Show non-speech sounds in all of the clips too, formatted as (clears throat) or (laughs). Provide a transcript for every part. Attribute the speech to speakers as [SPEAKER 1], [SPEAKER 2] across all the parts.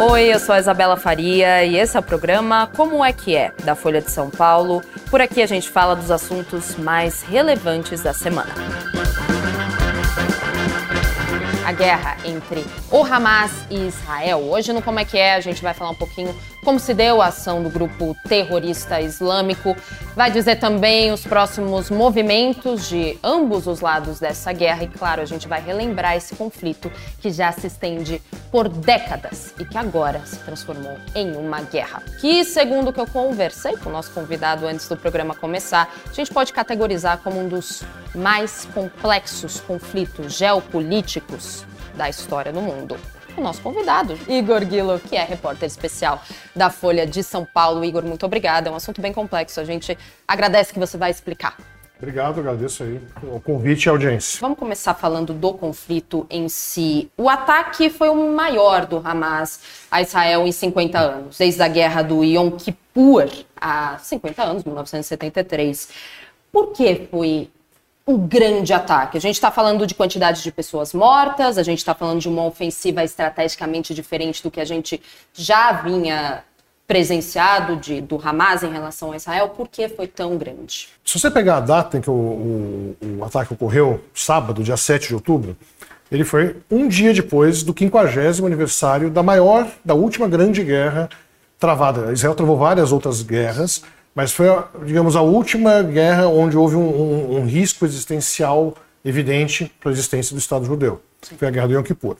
[SPEAKER 1] Oi, eu sou a Isabela Faria e esse é o programa Como é que é, da Folha de São Paulo. Por aqui a gente fala dos assuntos mais relevantes da semana a guerra entre o Hamas e Israel. Hoje no Como é que é, a gente vai falar um pouquinho como se deu a ação do grupo terrorista islâmico, vai dizer também os próximos movimentos de ambos os lados dessa guerra e claro, a gente vai relembrar esse conflito que já se estende por décadas e que agora se transformou em uma guerra. Que, segundo o que eu conversei com o nosso convidado antes do programa começar, a gente pode categorizar como um dos mais complexos conflitos geopolíticos da história do mundo. O nosso convidado, Igor Guilo, que é repórter especial da Folha de São Paulo. Igor, muito obrigada. É um assunto bem complexo. A gente agradece que você vai explicar.
[SPEAKER 2] Obrigado, agradeço aí o convite e a audiência.
[SPEAKER 1] Vamos começar falando do conflito em si. O ataque foi o maior do Hamas a Israel em 50 anos, desde a guerra do Yom Kippur, há 50 anos, 1973. Por que foi um grande ataque. A gente está falando de quantidade de pessoas mortas, a gente está falando de uma ofensiva estrategicamente diferente do que a gente já vinha presenciado de, do Hamas em relação a Israel. Por que foi tão grande?
[SPEAKER 2] Se você pegar a data em que o, o, o ataque ocorreu, sábado, dia 7 de outubro, ele foi um dia depois do 50 aniversário da maior, da última grande guerra travada. Israel travou várias outras guerras, mas foi, digamos, a última guerra onde houve um, um, um risco existencial evidente para a existência do Estado judeu. Foi a Guerra do Yom Kippur.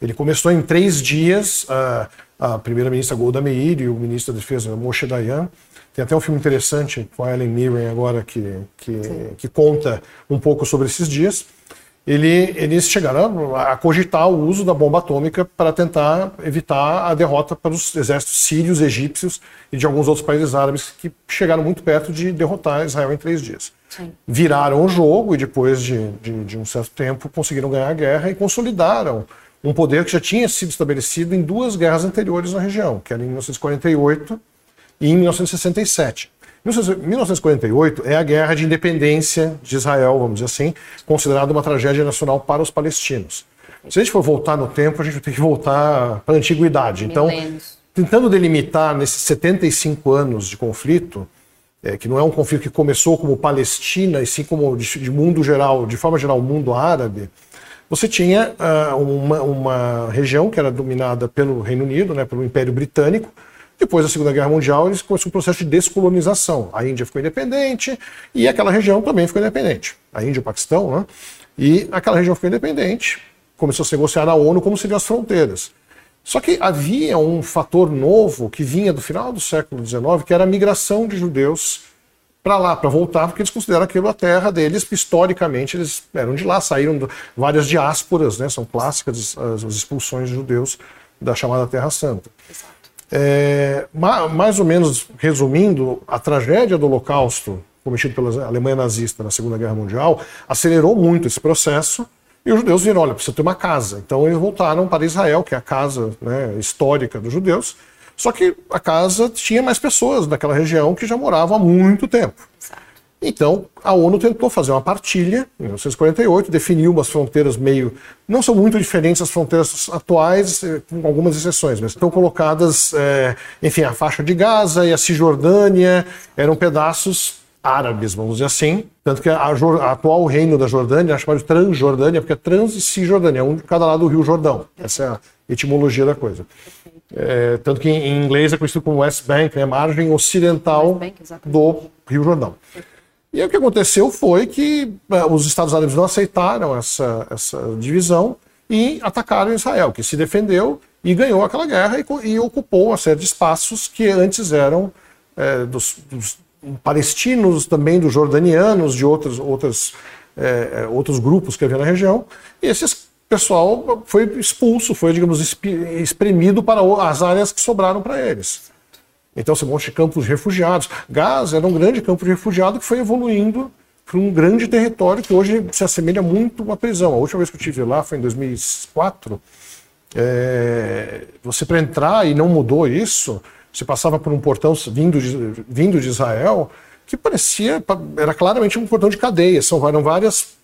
[SPEAKER 2] Ele começou em três dias, a, a primeira-ministra Golda Meir e o ministro da Defesa Moshe Dayan. Tem até um filme interessante com a Ellen Mirren agora que, que, que conta um pouco sobre esses dias ele, eles chegaram a cogitar o uso da bomba atômica para tentar evitar a derrota para os exércitos sírios, egípcios e de alguns outros países árabes que chegaram muito perto de derrotar Israel em três dias. Sim. Viraram o jogo e depois de, de, de um certo tempo conseguiram ganhar a guerra e consolidaram um poder que já tinha sido estabelecido em duas guerras anteriores na região, que era em 1948 e em 1967. 1948 é a guerra de independência de Israel, vamos dizer assim, considerada uma tragédia nacional para os palestinos. Se a gente for voltar no tempo, a gente ter que voltar para a antiguidade. Então, tentando delimitar nesses 75 anos de conflito, é, que não é um conflito que começou como Palestina, e sim como de, de mundo geral, de forma geral, o mundo árabe, você tinha uh, uma, uma, região que era dominada pelo Reino Unido, né, pelo Império Britânico, depois da Segunda Guerra Mundial, eles começaram um processo de descolonização. A Índia ficou independente e aquela região também ficou independente. A Índia e o Paquistão, né? E aquela região ficou independente, começou a se negociar na ONU como seriam as fronteiras. Só que havia um fator novo que vinha do final do século XIX, que era a migração de judeus para lá, para voltar, porque eles consideram aquilo a terra deles, historicamente eles eram de lá, saíram de várias diásporas, né? São clássicas as, as expulsões de judeus da chamada Terra Santa. Exato. É, mais ou menos resumindo, a tragédia do Holocausto, cometido pela Alemanha nazista na Segunda Guerra Mundial, acelerou muito esse processo. E os judeus viram: olha, precisa ter uma casa. Então eles voltaram para Israel, que é a casa né, histórica dos judeus. Só que a casa tinha mais pessoas daquela região que já moravam há muito tempo. Então, a ONU tentou fazer uma partilha, em 1948, definiu umas fronteiras meio. não são muito diferentes das fronteiras atuais, eh, com algumas exceções, mas estão colocadas, é, enfim, a faixa de Gaza e a Cisjordânia eram pedaços árabes, vamos dizer assim. Tanto que a, a atual reino da Jordânia é chamado de Transjordânia, porque é Trans e Cisjordânia, um de cada lado do Rio Jordão. Essa é a etimologia da coisa. É, tanto que em inglês é conhecido como West Bank, né, margem ocidental Bank, do Rio Jordão. E aí, o que aconteceu foi que uh, os Estados Árabes não aceitaram essa, essa divisão e atacaram Israel, que se defendeu e ganhou aquela guerra e, e ocupou uma série de espaços que antes eram é, dos, dos, palestinos, também dos jordanianos, de outros, outros, é, outros grupos que havia na região. E esse pessoal foi expulso, foi, digamos, espremido para as áreas que sobraram para eles. Então você monte campos de refugiados. Gaza era um grande campo de refugiados que foi evoluindo para um grande território que hoje se assemelha muito a uma prisão. A última vez que eu estive lá foi em 2004. É, você para entrar e não mudou isso, você passava por um portão vindo de, vindo de Israel que parecia, era claramente um portão de cadeia. São, eram várias,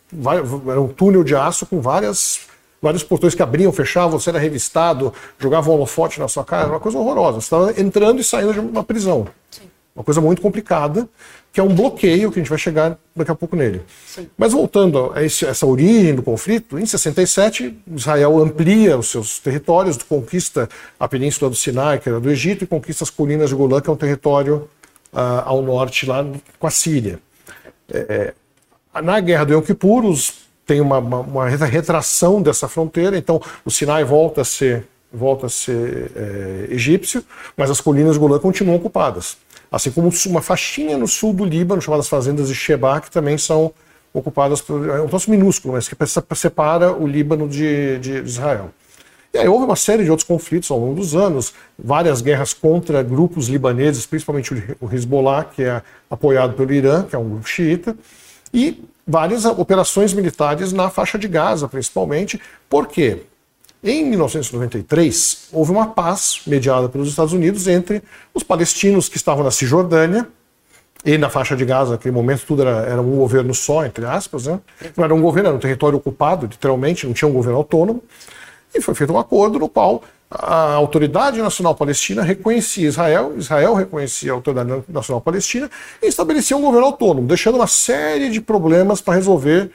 [SPEAKER 2] era um túnel de aço com várias vários portões que abriam, fechavam, você era revistado, jogavam um holofote na sua cara, era uma coisa horrorosa. Você estava entrando e saindo de uma prisão. Sim. Uma coisa muito complicada, que é um bloqueio, que a gente vai chegar daqui a pouco nele. Sim. Mas voltando a esse, essa origem do conflito, em 67, Israel amplia os seus territórios, conquista a península do Sinai, que era do Egito, e conquista as colinas de Golã, que é um território uh, ao norte, lá com a Síria. É, é, na guerra do Yom Kippur, os, tem uma, uma, uma, retração dessa fronteira, então o Sinai volta a ser, volta a ser é, egípcio, mas as colinas Golã continuam ocupadas assim como uma faixinha no sul do Líbano, chamadas fazendas de Sheba, que também são ocupadas por é um troço minúsculo, mas que separa o Líbano de, de, Israel. E aí houve uma série de outros conflitos ao longo dos anos, várias guerras contra grupos libaneses, principalmente o Hezbollah, que é apoiado pelo Irã, que é um grupo xiita, e várias operações militares na faixa de Gaza, principalmente. Por quê? Em 1993, houve uma paz mediada pelos Estados Unidos entre os palestinos que estavam na Cisjordânia e na faixa de Gaza. Naquele momento, tudo era, era um governo só, entre aspas. Né? Não era um governo, era um território ocupado, literalmente, não tinha um governo autônomo. E foi feito um acordo no qual a Autoridade Nacional Palestina reconhecia Israel, Israel reconhecia a Autoridade Nacional Palestina e estabelecia um governo autônomo, deixando uma série de problemas para resolver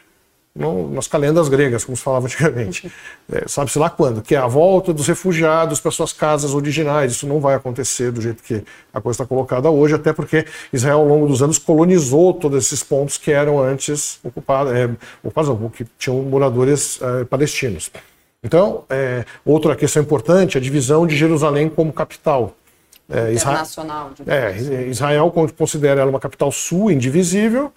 [SPEAKER 2] no, nas calendas gregas, como se falava antigamente. (laughs) É, Sabe-se lá quando? Que é a volta dos refugiados para suas casas originais. Isso não vai acontecer do jeito que a coisa está colocada hoje, até porque Israel, ao longo dos anos, colonizou todos esses pontos que eram antes ocupados, é, ocupados que tinham moradores é, palestinos. Então, é, outra questão importante, a divisão de Jerusalém como capital.
[SPEAKER 1] É, Israel,
[SPEAKER 2] é, Israel considera ela uma capital sua, indivisível,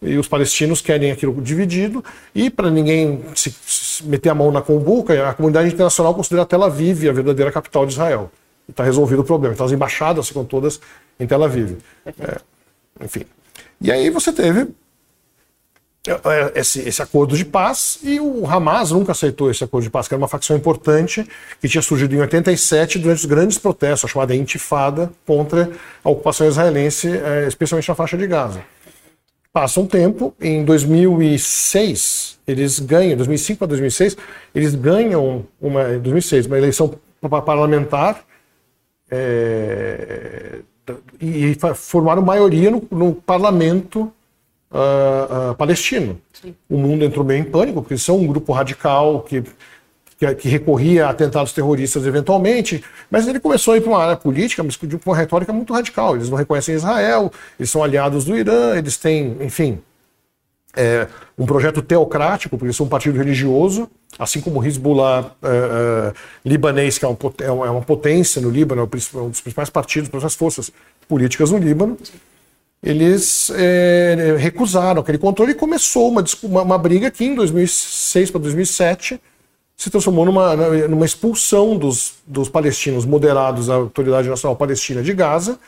[SPEAKER 2] e os palestinos querem aquilo dividido, e para ninguém se, se, meter a mão na combuca, a comunidade internacional considera Tel Aviv a verdadeira capital de Israel. Está resolvido o problema. Então as embaixadas ficam todas em Tel Aviv. É, enfim. E aí você teve é, é, esse, esse, acordo de paz e o Hamas nunca aceitou esse acordo de paz, que era uma facção importante que tinha surgido em 87 durante os grandes protestos, a chamada intifada contra a ocupação israelense, é, especialmente na faixa de Gaza. Passa um tempo, em 2006, eles ganham, 2005 para 2006, eles ganham uma, 2006, uma eleição parlamentar é, e formaram maioria no, no parlamento uh, uh, palestino. Sim. O mundo entrou meio em pânico, porque eles são um grupo radical que que, que, recorria a atentados terroristas eventualmente, mas ele começou a ir para uma área política, mas com uma retórica muito radical. Eles não reconhecem Israel, eles são aliados do Irã, eles têm, enfim, é, um projeto teocrático, porque eles são um partido religioso, assim como o Hezbollah é, é, libanês, que é, é uma, é uma, potência no Líbano, é um dos principais partidos, principais forças políticas no Líbano. Eles é, recusaram aquele controle e começou uma, uma, uma briga que em 2006 para 2007 se transformou numa, numa expulsão dos, dos palestinos moderados da Autoridade Nacional Palestina de Gaza.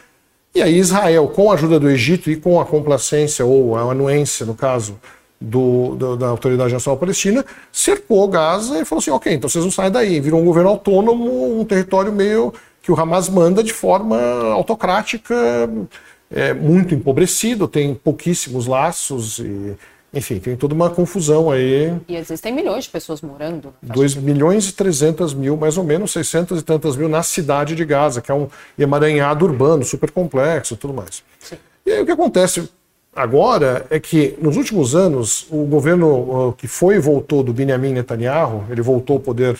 [SPEAKER 2] E aí Israel, com a ajuda do Egito e com a complacência ou a anuência, no caso, do, do, da Autoridade Nacional Palestina, cercou Gaza e falou assim: ok, então vocês não saem daí. Virou um governo autônomo, um território meio que o Hamas manda de forma autocrática, é, muito empobrecido, tem pouquíssimos laços e enfim, tem toda uma confusão aí.
[SPEAKER 1] E existem milhões de pessoas morando.
[SPEAKER 2] 2 milhões e 300 mil, mais ou menos 600 e tantas mil na cidade de Gaza, que é um emaranhado urbano super complexo e tudo mais. Sim. E aí o que acontece agora é que nos últimos anos o governo que foi e voltou do Benjamin Netanyahu, ele voltou ao poder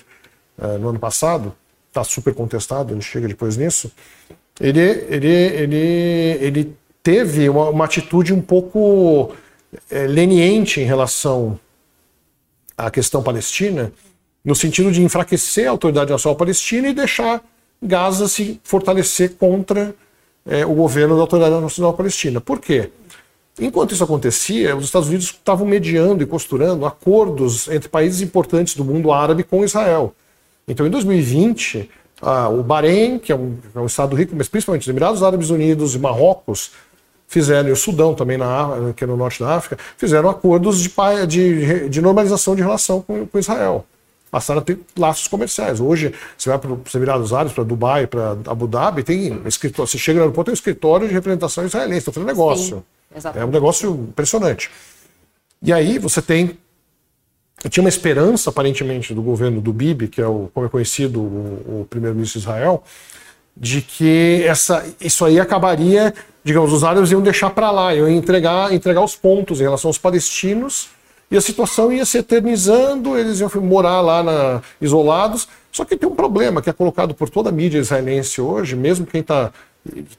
[SPEAKER 2] uh, no ano passado, está super contestado, ele chega depois nisso, ele, ele, ele, ele teve uma, uma atitude um pouco é, leniente em relação à questão palestina, no sentido de enfraquecer a autoridade nacional palestina e deixar Gaza se fortalecer contra é, o governo da autoridade nacional palestina. Por quê? Enquanto isso acontecia, os Estados Unidos estavam mediando e costurando acordos entre países importantes do mundo árabe com Israel. Então, em 2020, ah, o Bahrein, que é um, é um, Estado rico, mas principalmente os Emirados Árabes Unidos e Marrocos, fizeram, e o Sudão também, na, que é no norte da África, fizeram acordos de, de, de normalização de relação com, com, Israel. Passaram a ter laços comerciais. Hoje, você vai para os Emirados Árabes, para Dubai, para Abu Dhabi, tem escritório, você chega no aeroporto, tem um escritório de representação israelense, estão fazendo negócio. Sim, é um negócio impressionante. E aí você tem tinha uma esperança, aparentemente, do governo do Bibi, que é o, como é conhecido o, o primeiro-ministro de Israel, de que essa, isso aí acabaria, digamos, os árabes iam deixar para lá, iam entregar, entregar os pontos em relação aos palestinos, e a situação ia se eternizando, eles iam morar lá na, isolados. Só que tem um problema que é colocado por toda a mídia israelense hoje, mesmo quem está.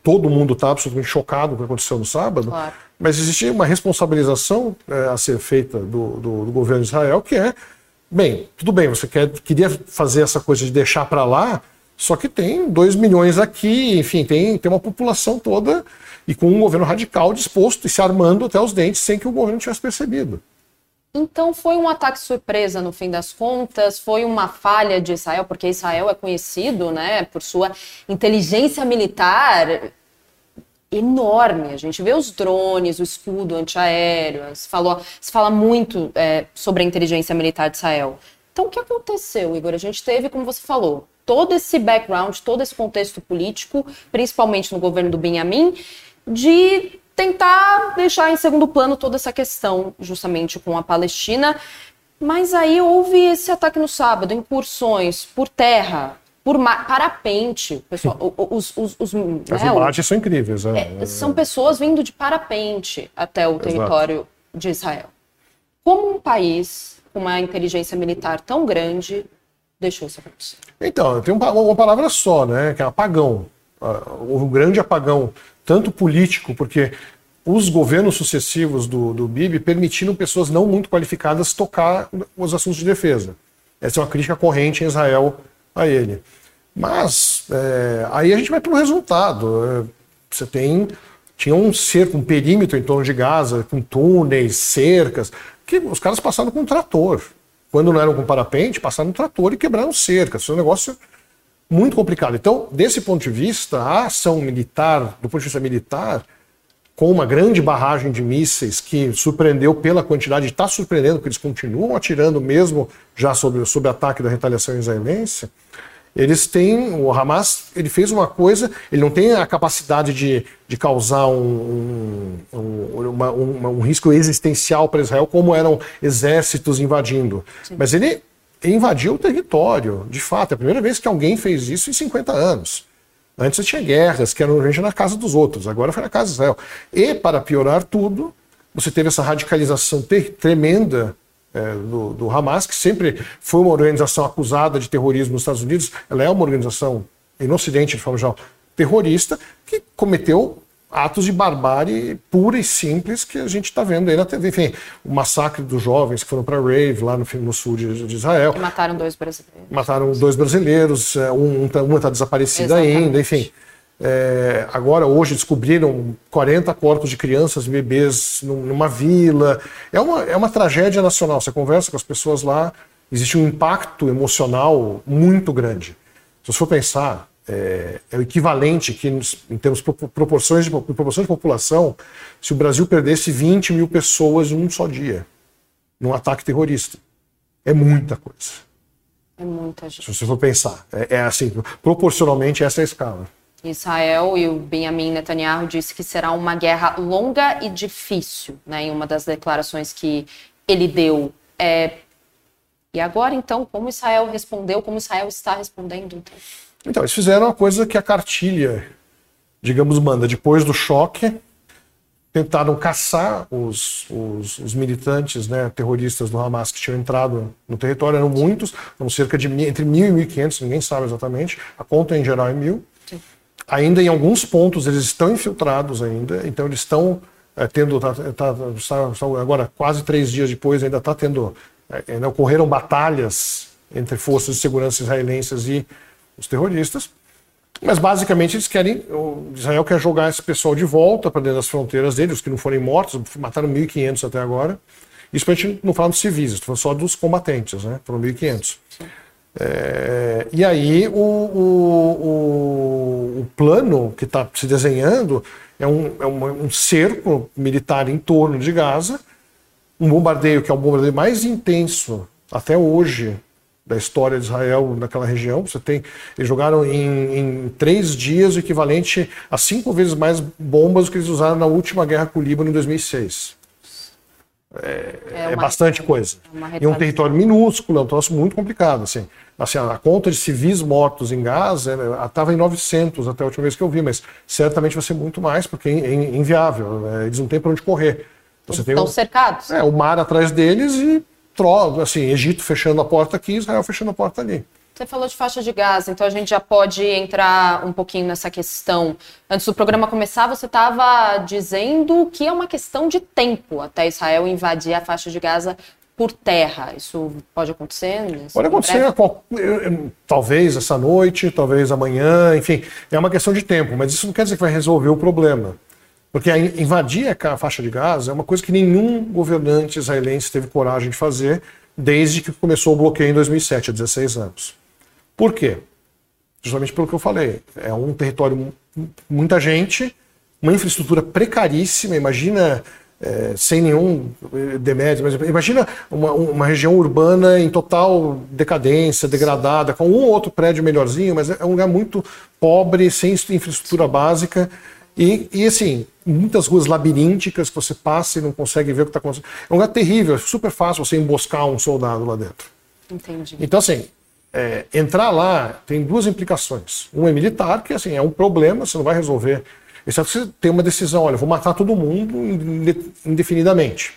[SPEAKER 2] Todo mundo está absolutamente chocado com o que aconteceu no sábado, claro. Mas existe uma responsabilização é, a ser feita do, do, do, governo de Israel, que é: bem, tudo bem, você quer, queria fazer essa coisa de deixar para lá, só que tem 2 milhões aqui, enfim, tem, tem uma população toda e com um governo radical disposto e se armando até os dentes sem que o governo tivesse percebido.
[SPEAKER 1] Então foi um ataque surpresa no fim das contas, foi uma falha de Israel, porque Israel é conhecido, né, por sua inteligência militar enorme. A gente vê os drones, o escudo antiaéreo, se, falou, se fala muito é, sobre a inteligência militar de Israel. Então o que aconteceu, Igor? A gente teve, como você falou, todo esse background, todo esse contexto político, principalmente no governo do Benjamin, de tentar deixar em segundo plano toda essa questão, justamente com a Palestina. Mas aí houve esse ataque no sábado, incursões por terra, por parapente. Pessoal, os, os, os,
[SPEAKER 2] As né, imagens são incríveis. É.
[SPEAKER 1] É, são pessoas vindo de parapente até o território Exato. de Israel. Como um país com uma inteligência militar tão grande deixou isso acontecer?
[SPEAKER 2] Então, tem uma, uma palavra só, né? Que é apagão. Uh, houve um grande apagão, tanto político, porque os governos sucessivos do, do Bibi permitiram pessoas não muito qualificadas tocar os assuntos de defesa. Essa é uma crítica corrente em Israel a ele. Mas é, aí a gente vai para o resultado. É, você tem tinha um cerco, um perímetro em torno de Gaza, com túneis, cercas, que os caras passaram com um trator. Quando não eram com parapente, passaram um trator e quebraram cercas. Isso é um negócio muito complicado. Então, desse ponto de vista, a ação militar, do ponto de vista militar, com uma grande barragem de mísseis que surpreendeu pela quantidade, está surpreendendo, porque eles continuam atirando mesmo já sob, sob ataque da retaliação israelense, eles têm, o Hamas, ele fez uma coisa, ele não tem a capacidade de, de causar um, um, uma, uma, um risco existencial para Israel, como eram exércitos invadindo. Sim. Mas ele invadiu o território, de fato. É a primeira vez que alguém fez isso em 50 anos. Antes tinha guerras, que eram na casa dos outros, agora foi na casa de Israel. E, para piorar tudo, você teve essa radicalização tremenda do, do, Hamas, que sempre foi uma organização acusada de terrorismo nos Estados Unidos. Ela é uma organização, no Ocidente, de forma geral, terrorista, que cometeu atos de barbárie pura e simples que a gente está vendo aí na TV. Enfim, o massacre dos jovens que foram para Rave, lá no, no sul de, de Israel.
[SPEAKER 1] E mataram dois brasileiros.
[SPEAKER 2] Mataram dois brasileiros, é, um, tá, uma está desaparecida Exatamente. ainda, enfim. É, agora, hoje, descobriram 40 corpos de crianças e bebês numa vila. É uma, é uma tragédia nacional. Você conversa com as pessoas lá, existe um impacto emocional muito grande. Se você for pensar, é, é o equivalente que, em termos de proporções de, proporções de população, se o Brasil perdesse 20 mil pessoas em um só dia, num ataque terrorista. É muita coisa.
[SPEAKER 1] É muita gente.
[SPEAKER 2] Se você for pensar. É, é assim, proporcionalmente, essa é a escala.
[SPEAKER 1] Israel e o Benjamin Netanyahu disse que será uma guerra longa e difícil, né, em uma das declarações que ele deu. É... E agora, então, como Israel respondeu, como Israel está respondendo? Então?
[SPEAKER 2] Então, eles fizeram uma coisa que a cartilha, digamos, manda. Depois do choque, tentaram caçar os, os, os, militantes né, terroristas do Hamas que tinham entrado no território. Eram muitos, eram cerca de entre mil e 1.500, ninguém sabe exatamente. A conta em geral é mil. Ainda em alguns pontos eles estão infiltrados ainda, então eles estão é, tendo, tá, tá, tá, agora quase três dias depois ainda está tendo, é, ainda ocorreram batalhas entre forças de segurança israelenses e os terroristas. Mas basicamente eles querem, Israel quer jogar esse pessoal de volta para dentro das fronteiras deles, os que não forem mortos, mataram 1.500 até agora. Isso a gente não falar dos civis, estou falando só dos combatentes, né? Foram 1.500. É, e aí o, o, o, plano que está se desenhando é, um, é um, cerco militar em torno de Gaza, um bombardeio que é o bombardeio mais intenso até hoje da história de Israel naquela região. Você tem, eles jogaram em, em, três dias o equivalente a cinco vezes mais bombas que eles usaram na última guerra com o Líbano em 2006. É, é, é bastante coisa. É e um território minúsculo, é um troço muito complicado. Assim. Assim, a conta de civis mortos em Gaza estava em 900 até a última vez que eu vi, mas certamente vai ser muito mais, porque é inviável. Né? Eles não têm para onde correr.
[SPEAKER 1] Então, Eles estão um, cercados.
[SPEAKER 2] É, o mar atrás deles e assim, Egito fechando a porta aqui, Israel fechando a porta ali.
[SPEAKER 1] Você falou de faixa de gás, então a gente já pode entrar um pouquinho nessa questão. Antes do programa começar, você estava dizendo que é uma questão de tempo até Israel invadir a faixa de Gaza por terra. Isso pode acontecer?
[SPEAKER 2] Pode acontecer, talvez essa noite, talvez amanhã, enfim, é uma questão de tempo, mas isso não quer dizer que vai resolver o problema. Porque invadir a faixa de Gaza é uma coisa que nenhum governante israelense teve coragem de fazer desde que começou o bloqueio em 2007, há 16 anos. Por quê? Justamente pelo que eu falei. É um território, muita gente, uma infraestrutura precaríssima. Imagina, é, sem nenhum é, demérito, mas imagina uma, uma, região urbana em total decadência, degradada, com um ou outro prédio melhorzinho, mas é um lugar muito pobre, sem infraestrutura básica. E, e assim, muitas ruas labirínticas que você passa e não consegue ver o que está acontecendo. É um lugar terrível, é super fácil você emboscar um soldado lá dentro.
[SPEAKER 1] Entendi.
[SPEAKER 2] Então, assim, é, entrar lá tem duas implicações. Uma é militar, que assim, é um problema, você não vai resolver. Exceto você tem uma decisão, olha, vou matar todo mundo indefinidamente.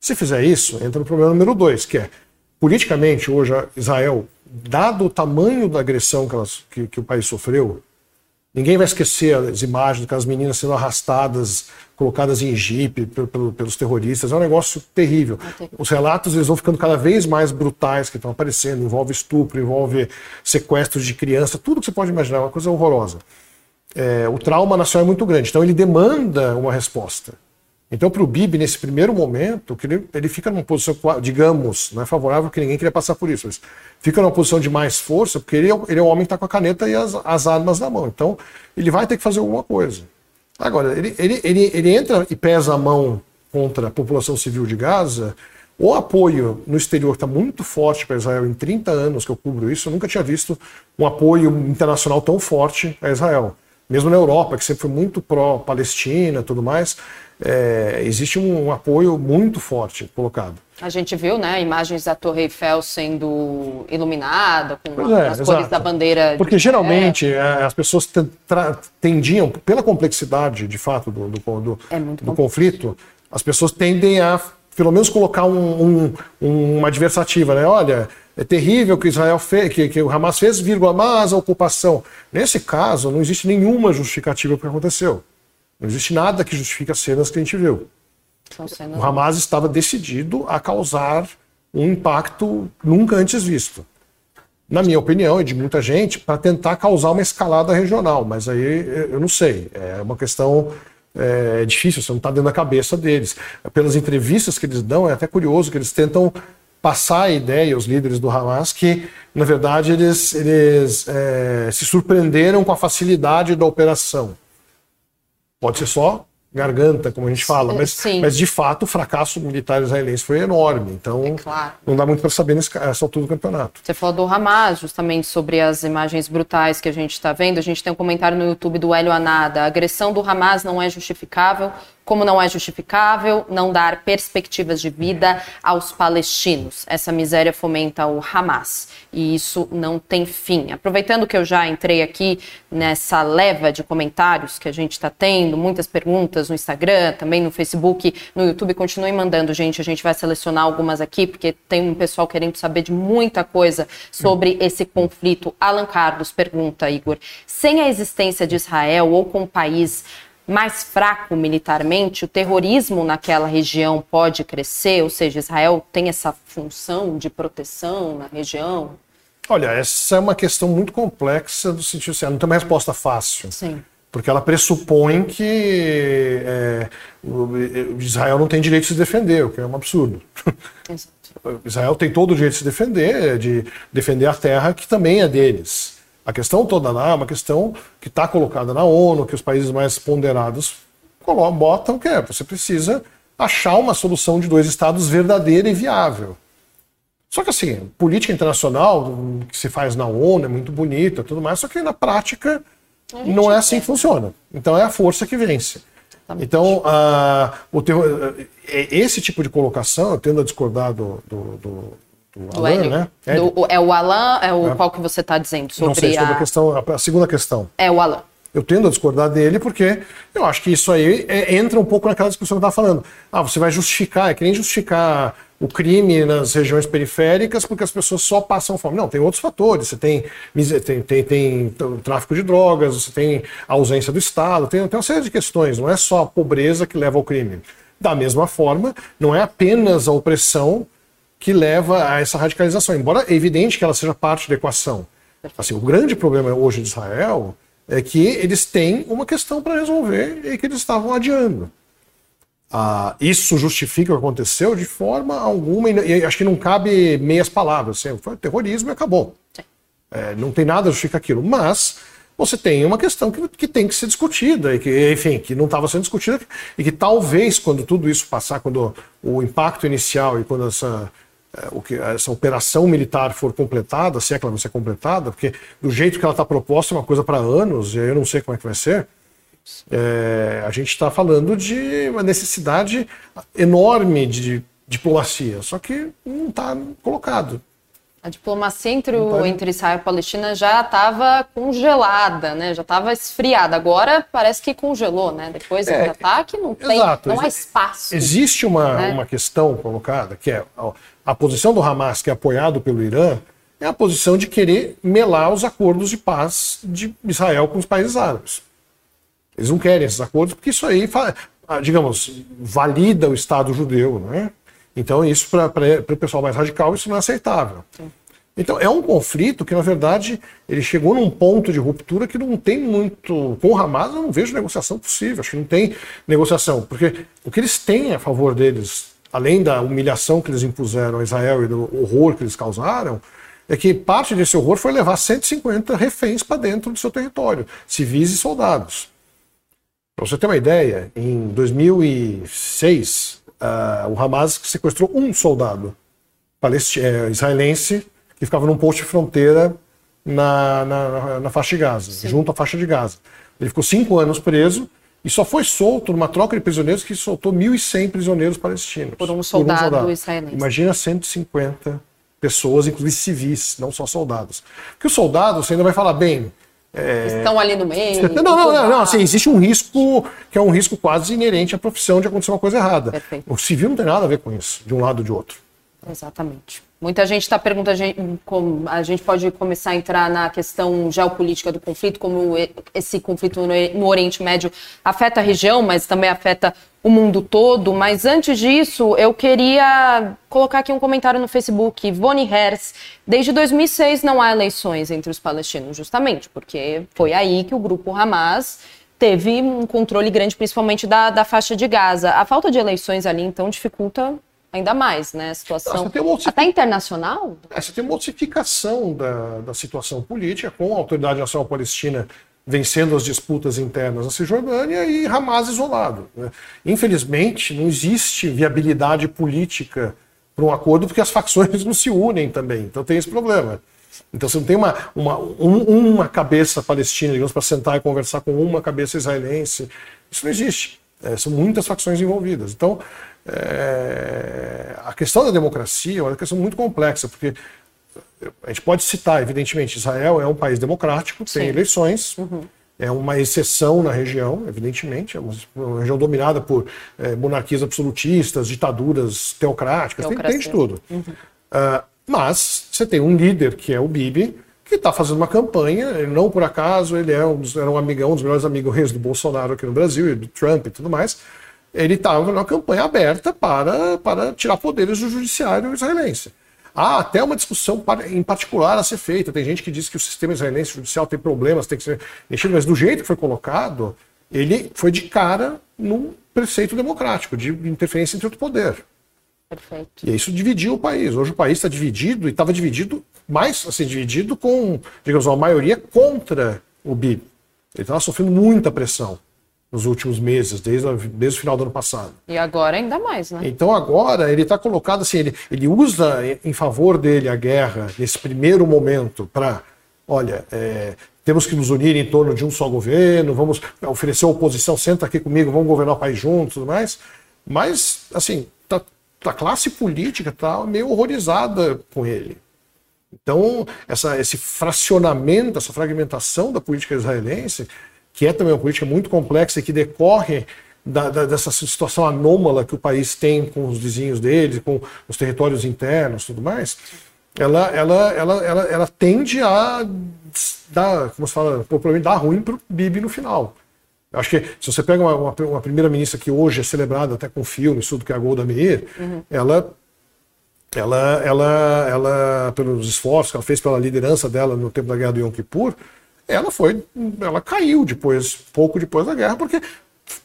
[SPEAKER 2] Se fizer isso, entra no problema número dois, que é, politicamente, hoje, Israel, dado o tamanho da agressão que, elas, que, que o país sofreu, ninguém vai esquecer as imagens daquelas meninas sendo arrastadas colocadas em jipe pelos terroristas. É um negócio terrível. Os relatos eles vão ficando cada vez mais brutais que estão aparecendo. Envolve estupro, envolve sequestros de criança, tudo que você pode imaginar, é uma coisa horrorosa. É, o trauma nacional é muito grande, então ele demanda uma resposta. Então, para o Bibi, nesse primeiro momento, que ele, ele fica numa posição, digamos, não é favorável que ninguém queria passar por isso, mas fica numa posição de mais força, porque ele é, ele é o homem que está com a caneta e as, as armas na mão. Então, ele vai ter que fazer alguma coisa. Agora, ele, ele, ele, ele entra e pesa a mão contra a população civil de Gaza. O apoio no exterior está muito forte para Israel. Em 30 anos que eu cubro isso, eu nunca tinha visto um apoio internacional tão forte a Israel. Mesmo na Europa, que sempre foi muito pró-Palestina e tudo mais, é, existe um, um apoio muito forte colocado.
[SPEAKER 1] A gente viu, né, imagens da Torre Eiffel sendo iluminada com é, as cores da bandeira.
[SPEAKER 2] Porque geralmente é, as pessoas tendiam, pela complexidade de fato do, do, do, é do conflito, as pessoas tendem a pelo menos colocar um, um, uma adversativa, né? Olha, é terrível que Israel fez, que, que o Hamas fez, vírgula, mas a ocupação. Nesse caso, não existe nenhuma justificativa para o que aconteceu. Não existe nada que justifique as cenas que a gente viu. O Hamas estava decidido a causar um impacto nunca antes visto. Na minha opinião e de muita gente, para tentar causar uma escalada regional, mas aí eu não sei. É uma questão é, difícil, você não está dentro da cabeça deles. Pelas entrevistas que eles dão, é até curioso que eles tentam passar a ideia, os líderes do Hamas, que, na verdade, eles, eles é, se surpreenderam com a facilidade da operação. Pode ser só garganta, como a gente fala, mas, mas de fato o fracasso militar israelense foi enorme. Então é claro. não dá muito para saber nessa altura do campeonato.
[SPEAKER 1] Você falou do Hamas, justamente sobre as imagens brutais que a gente está vendo. A gente tem um comentário no YouTube do Hélio Anada. A agressão do Hamas não é justificável como não é justificável não dar perspectivas de vida aos palestinos. Essa miséria fomenta o Hamas e isso não tem fim. Aproveitando que eu já entrei aqui nessa leva de comentários que a gente está tendo, muitas perguntas no Instagram, também no Facebook, no YouTube, continue mandando, gente. A gente vai selecionar algumas aqui, porque tem um pessoal querendo saber de muita coisa sobre esse conflito. Alan Carlos pergunta, Igor, sem a existência de Israel ou com o país mais fraco militarmente, o terrorismo naquela região pode crescer? Ou seja, Israel tem essa função de proteção na região?
[SPEAKER 2] Olha, essa é uma questão muito complexa do sentido assim, não tem uma resposta fácil.
[SPEAKER 1] Sim.
[SPEAKER 2] Porque ela pressupõe que é, Israel não tem direito de se defender, o que é um absurdo. Exato. (laughs) Israel tem todo o direito de se defender, de defender a terra que também é deles. A questão toda lá é uma questão que está colocada na ONU, que os países mais ponderados botam, que é você precisa achar uma solução de dois estados verdadeira e viável. Só que assim, política internacional que se faz na ONU é muito bonita, tudo mais, só que na prática não é assim que funciona. Então é a força que vence. Então, uh, terror, esse tipo de colocação, eu tendo a discordar do, do, do
[SPEAKER 1] do, do Alan, né? Do, é o Alan, é o é. qual que você está dizendo sobre,
[SPEAKER 2] Não sei, sobre a... a... questão, a, segunda questão.
[SPEAKER 1] É o Alan.
[SPEAKER 2] Eu tendo a discordar dele porque eu acho que isso aí é, entra um pouco naquela discussão que eu estava falando. Ah, você vai justificar, é que nem justificar o crime nas regiões periféricas porque as pessoas só passam fome. Não, tem outros fatores. Você tem, tem, tem, tem tráfico de drogas, você tem a ausência do Estado, tem, tem uma série de questões. Não é só a pobreza que leva ao crime. Da mesma forma, não é apenas a opressão que leva a essa radicalização, embora é evidente que ela seja parte da equação. Assim, o grande problema hoje de Israel é que eles têm uma questão para resolver e que eles estavam adiando. Ah, isso justifica o que aconteceu de forma alguma, e acho que não cabe meias palavras. Assim, foi terrorismo e acabou. É, não tem nada a justificar aquilo. Mas você tem uma questão que, que tem que ser discutida, e que, enfim, que não estava sendo discutida, e que talvez, quando tudo isso passar, quando o impacto inicial e quando essa o que essa operação militar for completada, se é que ela vai ser completada, porque do jeito que ela está proposta é uma coisa para anos, e aí eu não sei como é que vai ser, é, a gente está falando de uma necessidade enorme de diplomacia, só que não está colocado.
[SPEAKER 1] A diplomacia entre, o, entre Israel e Palestina já estava congelada, né? Já estava esfriada. Agora parece que congelou, né? Depois é, do ataque não tem, exato, não há espaço.
[SPEAKER 2] Existe uma, né? uma questão colocada que é a posição do Hamas, que é apoiado pelo Irã, é a posição de querer melar os acordos de paz de Israel com os países árabes. Eles não querem esses acordos porque isso aí, ah, digamos, valida o Estado judeu, né? Então, isso para o pessoal mais radical, isso não é aceitável. Então, é um conflito que, na verdade, ele chegou num ponto de ruptura que não tem muito. Com o Hamas, eu não vejo negociação possível. Acho que não tem negociação. Porque o que eles têm a favor deles, além da humilhação que eles impuseram a Israel e do horror que eles causaram, é que parte desse horror foi levar 150 reféns para dentro do seu território, civis e soldados. Para você ter uma ideia, em 2006, uh, o Hamas sequestrou um soldado é, israelense que ficava num posto de fronteira na, na, na faixa de Gaza, Sim. junto à faixa de Gaza. Ele ficou cinco anos preso e só foi solto numa troca de prisioneiros que soltou 1.100 prisioneiros palestinos.
[SPEAKER 1] Por um soldado, por um soldado. israelense.
[SPEAKER 2] Imagina 150 pessoas, inclusive civis, não só soldados. Porque o soldado, você ainda vai falar, bem,
[SPEAKER 1] é... Estão ali no meio.
[SPEAKER 2] Não, não, não, não, assim, existe um risco que é um risco quase inerente à profissão de acontecer uma coisa errada. Perfeito. O civil não tem nada a ver com isso, de um lado ou de outro.
[SPEAKER 1] Exatamente. Muita gente está perguntando, como a gente pode começar a entrar na questão geopolítica do conflito, como esse conflito no Oriente Médio afeta a região, mas também afeta o mundo todo. Mas antes disso, eu queria colocar aqui um comentário no Facebook. Ivone Hers, desde 2006 não há eleições entre os palestinos, justamente porque foi aí que o grupo Hamas teve um controle grande, principalmente da, da faixa de Gaza. A falta de eleições ali, então, dificulta ainda mais, né? A situação até internacional.
[SPEAKER 2] É, você tem uma ossificação da, da situação política com a Autoridade Nacional Palestina vencendo as disputas internas na Cisjordânia e Hamas isolado. Né? Infelizmente, não existe viabilidade política para um acordo porque as facções (laughs) não se unem também. Então tem esse problema. Então você não tem uma, uma, um, uma cabeça palestina, digamos, para sentar e conversar com uma cabeça israelense. Isso não existe. É, são muitas facções envolvidas. Então, é, a questão da democracia é uma questão muito complexa, porque a gente pode citar, evidentemente, Israel é um país democrático, tem Sim. eleições, uhum. é uma exceção na região, evidentemente, é uma região dominada por é, monarquias absolutistas, ditaduras teocráticas, tem, tem, de tudo. Uhum. Uh, mas você tem um líder, que é o Bibi, que está fazendo uma campanha, não por acaso, ele é um dos, era um amigão, um dos melhores amigos do Bolsonaro aqui no Brasil, e do Trump e tudo mais, ele estava numa campanha aberta para, para tirar poderes do judiciário israelense. Há até uma discussão em particular a ser feita. Tem gente que diz que o sistema israelense judicial tem problemas, tem que ser mexido, mas do jeito que foi colocado, ele foi de cara num preceito democrático, de interferência entre outro poder. Perfeito. E isso dividiu o país. Hoje o país está dividido e estava dividido, mais assim, dividido com, digamos, uma maioria contra o BIB. Ele estava sofrendo muita pressão nos últimos meses, desde, desde o final do ano passado.
[SPEAKER 1] E agora ainda mais, né?
[SPEAKER 2] Então agora ele está colocado assim, ele, ele usa em favor dele a guerra nesse primeiro momento para, olha, é, temos que nos unir em torno de um só governo, vamos oferecer oposição, senta aqui comigo, vamos governar o país juntos, tudo mais. Mas, assim, tá, a classe política está meio horrorizada com ele. Então, essa, esse fracionamento, essa fragmentação da política israelense, que é também uma política muito complexa e que decorre da, da, dessa situação anômala que o país tem com os vizinhos dele, com os territórios internos tudo mais, ela, ela, ela, ela, ela tende a dar, como se fala, propriamente dar ruim para o Bibi no final. Eu acho que se você pega uma, uma, uma primeira-ministra que hoje é celebrada até com filme, tudo que é a Golda Meir, uhum. ela ela, ela, ela, pelos esforços que ela fez pela liderança dela no tempo da guerra do Yom Kippur, ela foi, ela caiu depois, pouco depois da guerra, porque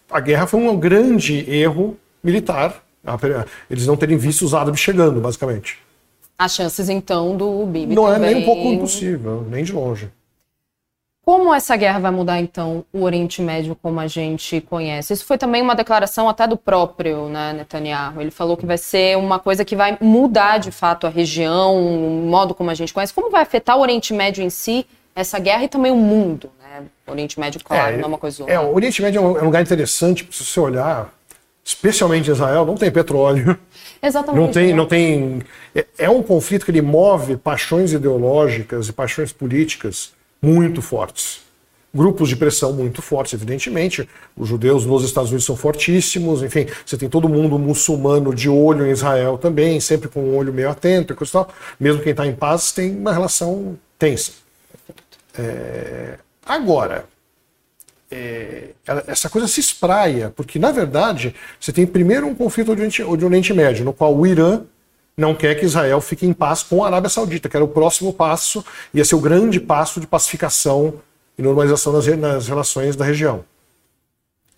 [SPEAKER 2] a guerra foi um grande erro militar, eles não terem visto os árabes chegando, basicamente.
[SPEAKER 1] As chances, então, do Bibi
[SPEAKER 2] Não
[SPEAKER 1] também...
[SPEAKER 2] é nem um pouco impossível, nem de longe.
[SPEAKER 1] Como essa guerra vai mudar, então, o Oriente Médio como a gente conhece? Isso foi também uma declaração até do próprio né, Netanyahu. Ele falou que vai ser uma coisa que vai mudar, de fato, a região, o modo como a gente conhece. Como vai afetar o Oriente Médio em si, essa guerra, e também o mundo? Né? O Oriente Médio, claro, é, não é uma coisa...
[SPEAKER 2] É, o Oriente Médio é um, é um lugar interessante, se você olhar, especialmente Israel, não tem petróleo.
[SPEAKER 1] Exatamente.
[SPEAKER 2] Não tem, não tem. É, é um conflito que ele move paixões ideológicas e paixões políticas muito fortes. Grupos de pressão muito fortes, evidentemente. Os judeus nos Estados Unidos são fortíssimos, enfim, você tem todo mundo muçulmano de olho em Israel também, sempre com um olho meio atento e coisa tal. Mesmo quem está em paz tem uma relação tensa. É... Agora, é... essa coisa se espraia, porque na verdade você tem primeiro um conflito do Oriente, do Oriente Médio, no qual o Irã não quer que Israel fique em paz com a Arábia Saudita, que era o próximo passo, ia ser o grande passo de pacificação e normalização nas, nas relações da região.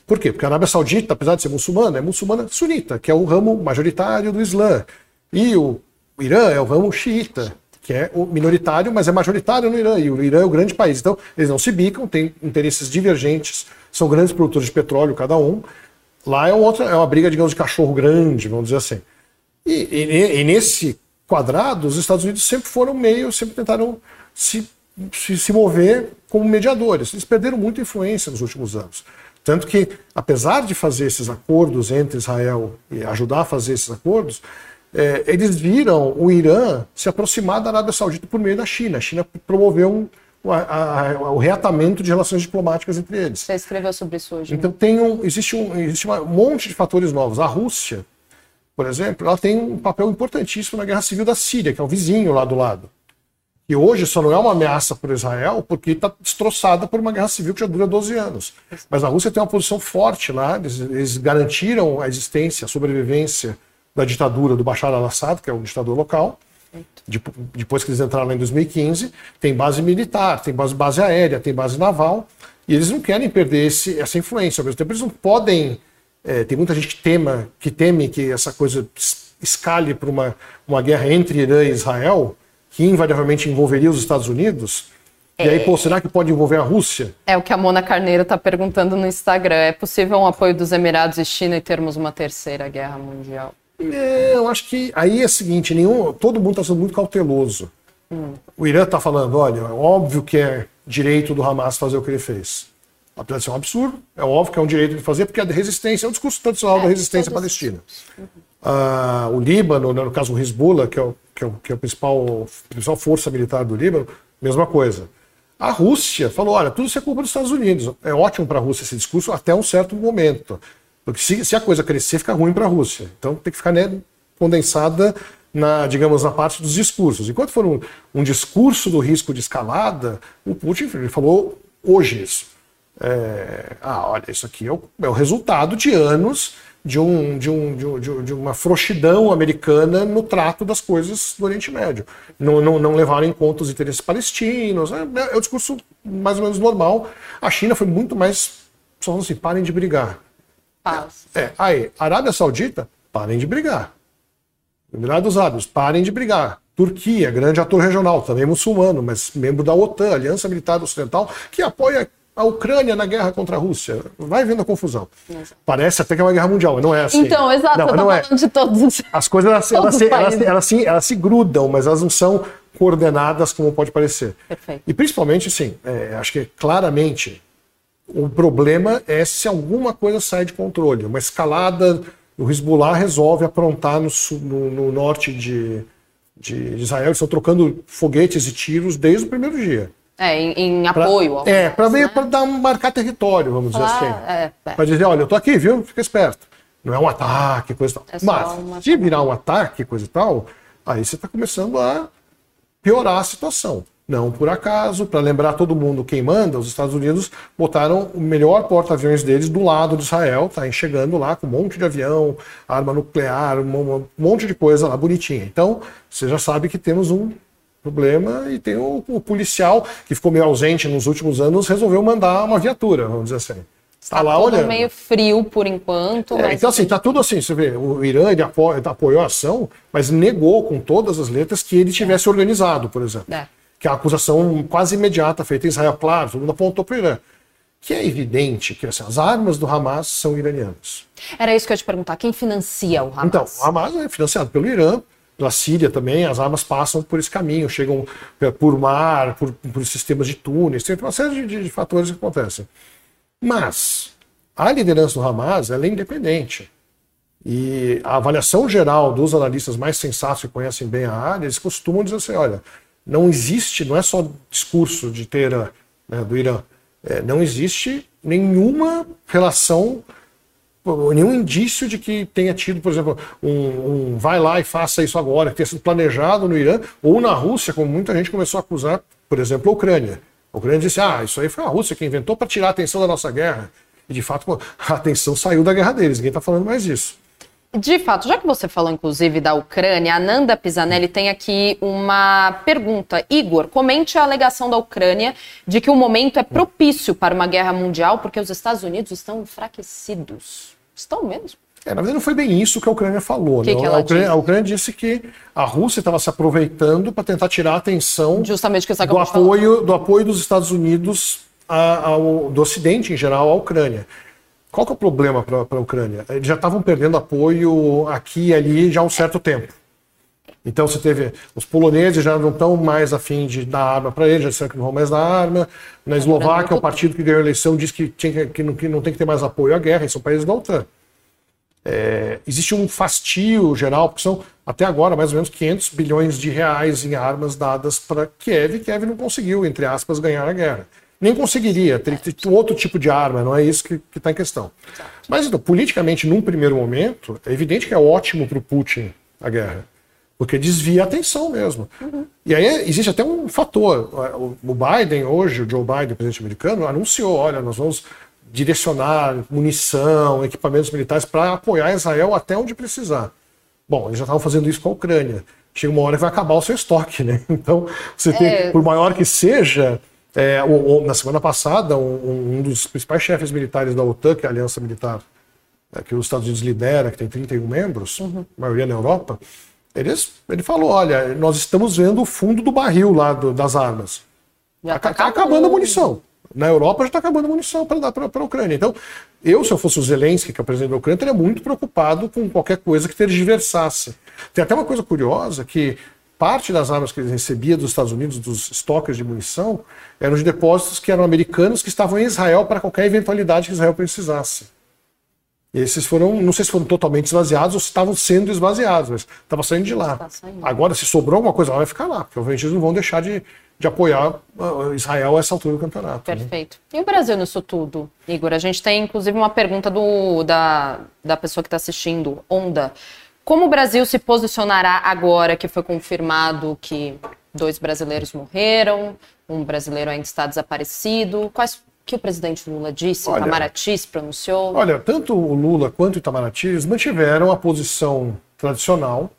[SPEAKER 2] Por quê? Porque a Arábia Saudita, apesar de ser muçulmana, é muçulmana sunita, que é o ramo majoritário do Islã. E o Irã é o ramo xiita, que é o minoritário, mas é majoritário no Irã. E o Irã é o grande país. Então, eles não se bicam, têm interesses divergentes, são grandes produtores de petróleo, cada um. Lá é, outra, é uma briga, digamos, de cachorro grande, vamos dizer assim. E, e, e, nesse quadrado, os Estados Unidos sempre foram meio, sempre tentaram se, se, se, mover como mediadores. Eles perderam muita influência nos últimos anos. Tanto que, apesar de fazer esses acordos entre Israel e ajudar a fazer esses acordos, é, eles viram o Irã se aproximar da Arábia Saudita por meio da China. A China promoveu um, o, a, a, o reatamento de relações diplomáticas entre eles.
[SPEAKER 1] Você escreveu sobre isso hoje.
[SPEAKER 2] Então né? tem um, existe, um, existe um monte de fatores novos. A Rússia por exemplo, ela tem um papel importantíssimo na guerra civil da Síria, que é o vizinho lá do lado. E hoje só não é uma ameaça para Israel porque está destroçada por uma guerra civil que já dura 12 anos. Mas a Rússia tem uma posição forte lá, eles, eles garantiram a existência, a sobrevivência da ditadura do Bashar al-Assad, que é o ditador local. depois que eles entraram lá em 2015, tem base militar, tem base, base aérea, tem base naval, e eles não querem perder esse, essa influência. Ao mesmo tempo, eles não podem é, tem muita gente que, tema, que teme que essa coisa escale para uma, uma guerra entre Irã e Israel, que invariavelmente envolveria os Estados Unidos. É, e aí, pô, será que pode envolver a Rússia?
[SPEAKER 1] É o que a Mona Carneiro está perguntando no Instagram. É possível um apoio dos Emirados e China e termos uma terceira guerra mundial?
[SPEAKER 2] É, eu acho que aí é o seguinte, nenhum, todo mundo está sendo muito cauteloso. Hum. O Irã está falando, olha, é óbvio que é direito do Hamas fazer o que ele fez. Apesar de ser um absurdo, é óbvio que é um direito de fazer, porque a resistência é um discurso tradicional é, da resistência palestina. Ah, o Líbano, né, no caso o Hezbollah, que é, o, que é, o, que é a principal, a principal força militar do Líbano, mesma coisa. A Rússia falou: olha, tudo isso é culpa dos Estados Unidos. É ótimo para a Rússia esse discurso até um certo momento. Porque se, se a coisa crescer, fica ruim para a Rússia. Então tem que ficar né, condensada na, digamos, na parte dos discursos. Enquanto for um, um discurso do risco de escalada, o Putin falou hoje isso. É, ah, olha, isso aqui é o, é o, resultado de anos de, um, de, um, de, de, uma frouxidão americana no trato das coisas do Oriente Médio. Não, não, não levaram em conta os interesses palestinos. É, é o discurso mais ou menos normal. A China foi muito mais. Só assim, parem de brigar.
[SPEAKER 1] Paz.
[SPEAKER 2] É, aí, Arábia Saudita, parem de brigar. Emirados Árabes, parem de brigar. Turquia, grande ator regional, também muçulmano, mas membro da OTAN, Aliança Militar Ocidental, que apoia a Ucrânia na guerra contra a Rússia. Vai vendo a confusão. Parece até que é uma guerra mundial, mas não é assim.
[SPEAKER 1] Então, exato, não, não é. de todos
[SPEAKER 2] As coisas elas, elas, se, elas, elas, se, elas se grudam, mas elas não são coordenadas como pode parecer.
[SPEAKER 1] Perfeito.
[SPEAKER 2] E principalmente, sim, é, acho que claramente o problema é se alguma coisa sai de controle. Uma escalada, o Hezbollah resolve aprontar no, no, no norte de, de Israel. Eles estão trocando foguetes e tiros desde o primeiro dia.
[SPEAKER 1] É, em, em apoio.
[SPEAKER 2] Pra, é, para né? dar marcar território, vamos dizer assim.
[SPEAKER 1] É, é.
[SPEAKER 2] Para dizer, olha, eu tô aqui, viu? Fica esperto. Não é um ataque, coisa e tal.
[SPEAKER 1] É
[SPEAKER 2] Mas,
[SPEAKER 1] uma-
[SPEAKER 2] se virar um ataque, coisa e tal, aí você está começando a piorar a situação. Não por acaso, para lembrar todo mundo quem manda, os Estados Unidos botaram o melhor porta-aviões deles do lado de Israel, tá chegando lá com um monte de avião, arma nuclear, um monte de coisa lá bonitinha. Então, você já sabe que temos um problema e tem o, o policial que ficou meio ausente nos últimos anos, resolveu mandar uma viatura, vamos dizer assim. Está lá
[SPEAKER 1] Tudo
[SPEAKER 2] olhando.
[SPEAKER 1] meio frio por enquanto.
[SPEAKER 2] É,
[SPEAKER 1] mas
[SPEAKER 2] então, assim, tá tudo assim, você vê, o Irã ele apo- apoiou a ação, mas negou com todas as letras que ele tivesse organizado, por exemplo.
[SPEAKER 1] É.
[SPEAKER 2] Que é a acusação quase imediata feita em Israel, claro, todo mundo apontou para o Irã. Que é evidente que assim, as armas do Hamas são iranianas.
[SPEAKER 1] Era isso que eu ia te perguntar. Quem financia o Hamas?
[SPEAKER 2] Então, o Hamas é financiado pelo Irã, pela Síria também, as armas passam por esse caminho, chegam eh, por mar, por, por sistemas de túneis, tem uma série de, de- fatores que acontecem. Mas a liderança do Hamas é independente. E a avaliação geral dos analistas mais sensatos que conhecem bem a área, eles costumam dizer assim: olha, não existe, não é só discurso de Teherã, né, do Irã, é, não existe nenhuma relação nenhum indício de que tenha tido, por exemplo, um, um vai lá e faça isso agora, que tenha sido planejado no Irã ou na Rússia, como muita gente começou a acusar, por exemplo, a Ucrânia. A Ucrânia disse, ah, isso aí foi a Rússia que inventou para tirar a atenção da nossa guerra. E de fato, a atenção saiu da guerra deles, ninguém está falando mais disso.
[SPEAKER 1] De fato, já que você falou inclusive da Ucrânia, a Nanda Pisanelli tem aqui uma pergunta. Igor, comente a alegação da Ucrânia de que o momento é propício para uma guerra mundial porque os Estados Unidos estão enfraquecidos. Estão mesmo?
[SPEAKER 2] É, na verdade, não foi bem isso que a Ucrânia falou.
[SPEAKER 1] Que
[SPEAKER 2] né?
[SPEAKER 1] que
[SPEAKER 2] a, Ucrânia,
[SPEAKER 1] disse?
[SPEAKER 2] a Ucrânia disse que a Rússia estava se aproveitando para tentar tirar a atenção do apoio, do apoio dos Estados Unidos a- ao, do Ocidente em geral à Ucrânia. Qual que é o problema para a Ucrânia? Eles já estavam perdendo apoio aqui e ali já há um certo tempo. Então você teve os poloneses já não estão mais afim de dar arma para eles, já disseram que não vão mais dar arma. Na Eslováquia, o partido que ganhou a eleição diz que, tinha que, que não, que não tem que ter mais apoio à guerra, e são países da OTAN. É, existe um fastio geral, porque são até agora mais ou menos 500 bilhões de reais em armas dadas para Kiev, e Kiev não conseguiu, entre aspas, ganhar a guerra. Nem conseguiria, teria que ter um outro tipo de arma, não é isso que está em questão. Mas, então, politicamente, num primeiro momento, é evidente que é ótimo para o Putin a guerra, porque desvia a atenção mesmo. E aí existe até um fator. O Biden, hoje, o Joe Biden, presidente americano, anunciou: olha, nós vamos direcionar munição, equipamentos militares para apoiar Israel até onde precisar. Bom, eles já estavam fazendo isso com a Ucrânia. Chega uma hora que vai acabar o seu estoque, né? (laughs) Então, você tem,
[SPEAKER 1] É.
[SPEAKER 2] por maior que seja, é, o- o- na semana passada, um, um dos principais chefes militares da OTAN, que é a Aliança Militar é, que os Estados Unidos lidera, que tem 31 membros,
[SPEAKER 1] Uhum.
[SPEAKER 2] a maioria na Europa, eles, ele falou: olha, nós estamos vendo o fundo do barril lá do- das armas. Está
[SPEAKER 1] tá
[SPEAKER 2] acabando a munição. Na Europa já está acabando a munição para dar para a Ucrânia. Então, eu, se eu fosse o Zelensky, que é o presidente da Ucrânia, estaria muito preocupado com qualquer coisa que tergiversasse. Tem até uma coisa curiosa que parte das armas que eles recebiam dos Estados Unidos, dos estoques de munição, eram de depósitos que eram americanos que estavam em Israel para qualquer eventualidade que Israel precisasse. E esses foram, não sei se foram totalmente esvaziados ou se estavam sendo esvaziados, mas estava saindo de lá.
[SPEAKER 1] Tá saindo.
[SPEAKER 2] Agora, se sobrou alguma coisa vai ficar lá, porque obviamente eles não vão deixar de, de apoiar ah, Israel a essa altura do campeonato. né?
[SPEAKER 1] Perfeito. E o Brasil nisso tudo, Igor? A gente tem, inclusive, uma pergunta do, da, da pessoa que está assistindo, Onda. Como o Brasil se posicionará agora que foi confirmado que dois brasileiros morreram, um brasileiro ainda está desaparecido? Quais que o presidente Lula disse?
[SPEAKER 2] Olha-
[SPEAKER 1] o Itamaraty se pronunciou?
[SPEAKER 2] Olha, tanto o Lula quanto o Itamaraty mantiveram a posição tradicional,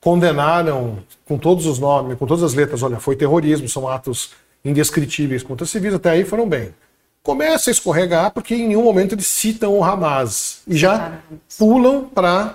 [SPEAKER 2] condenaram com todos os nomes, com todas as letras, olha, foi terrorismo, são atos indescritíveis contra civis, até aí foram bem. Começa a escorregar porque em nenhum momento eles citam o Hamas e já pulam para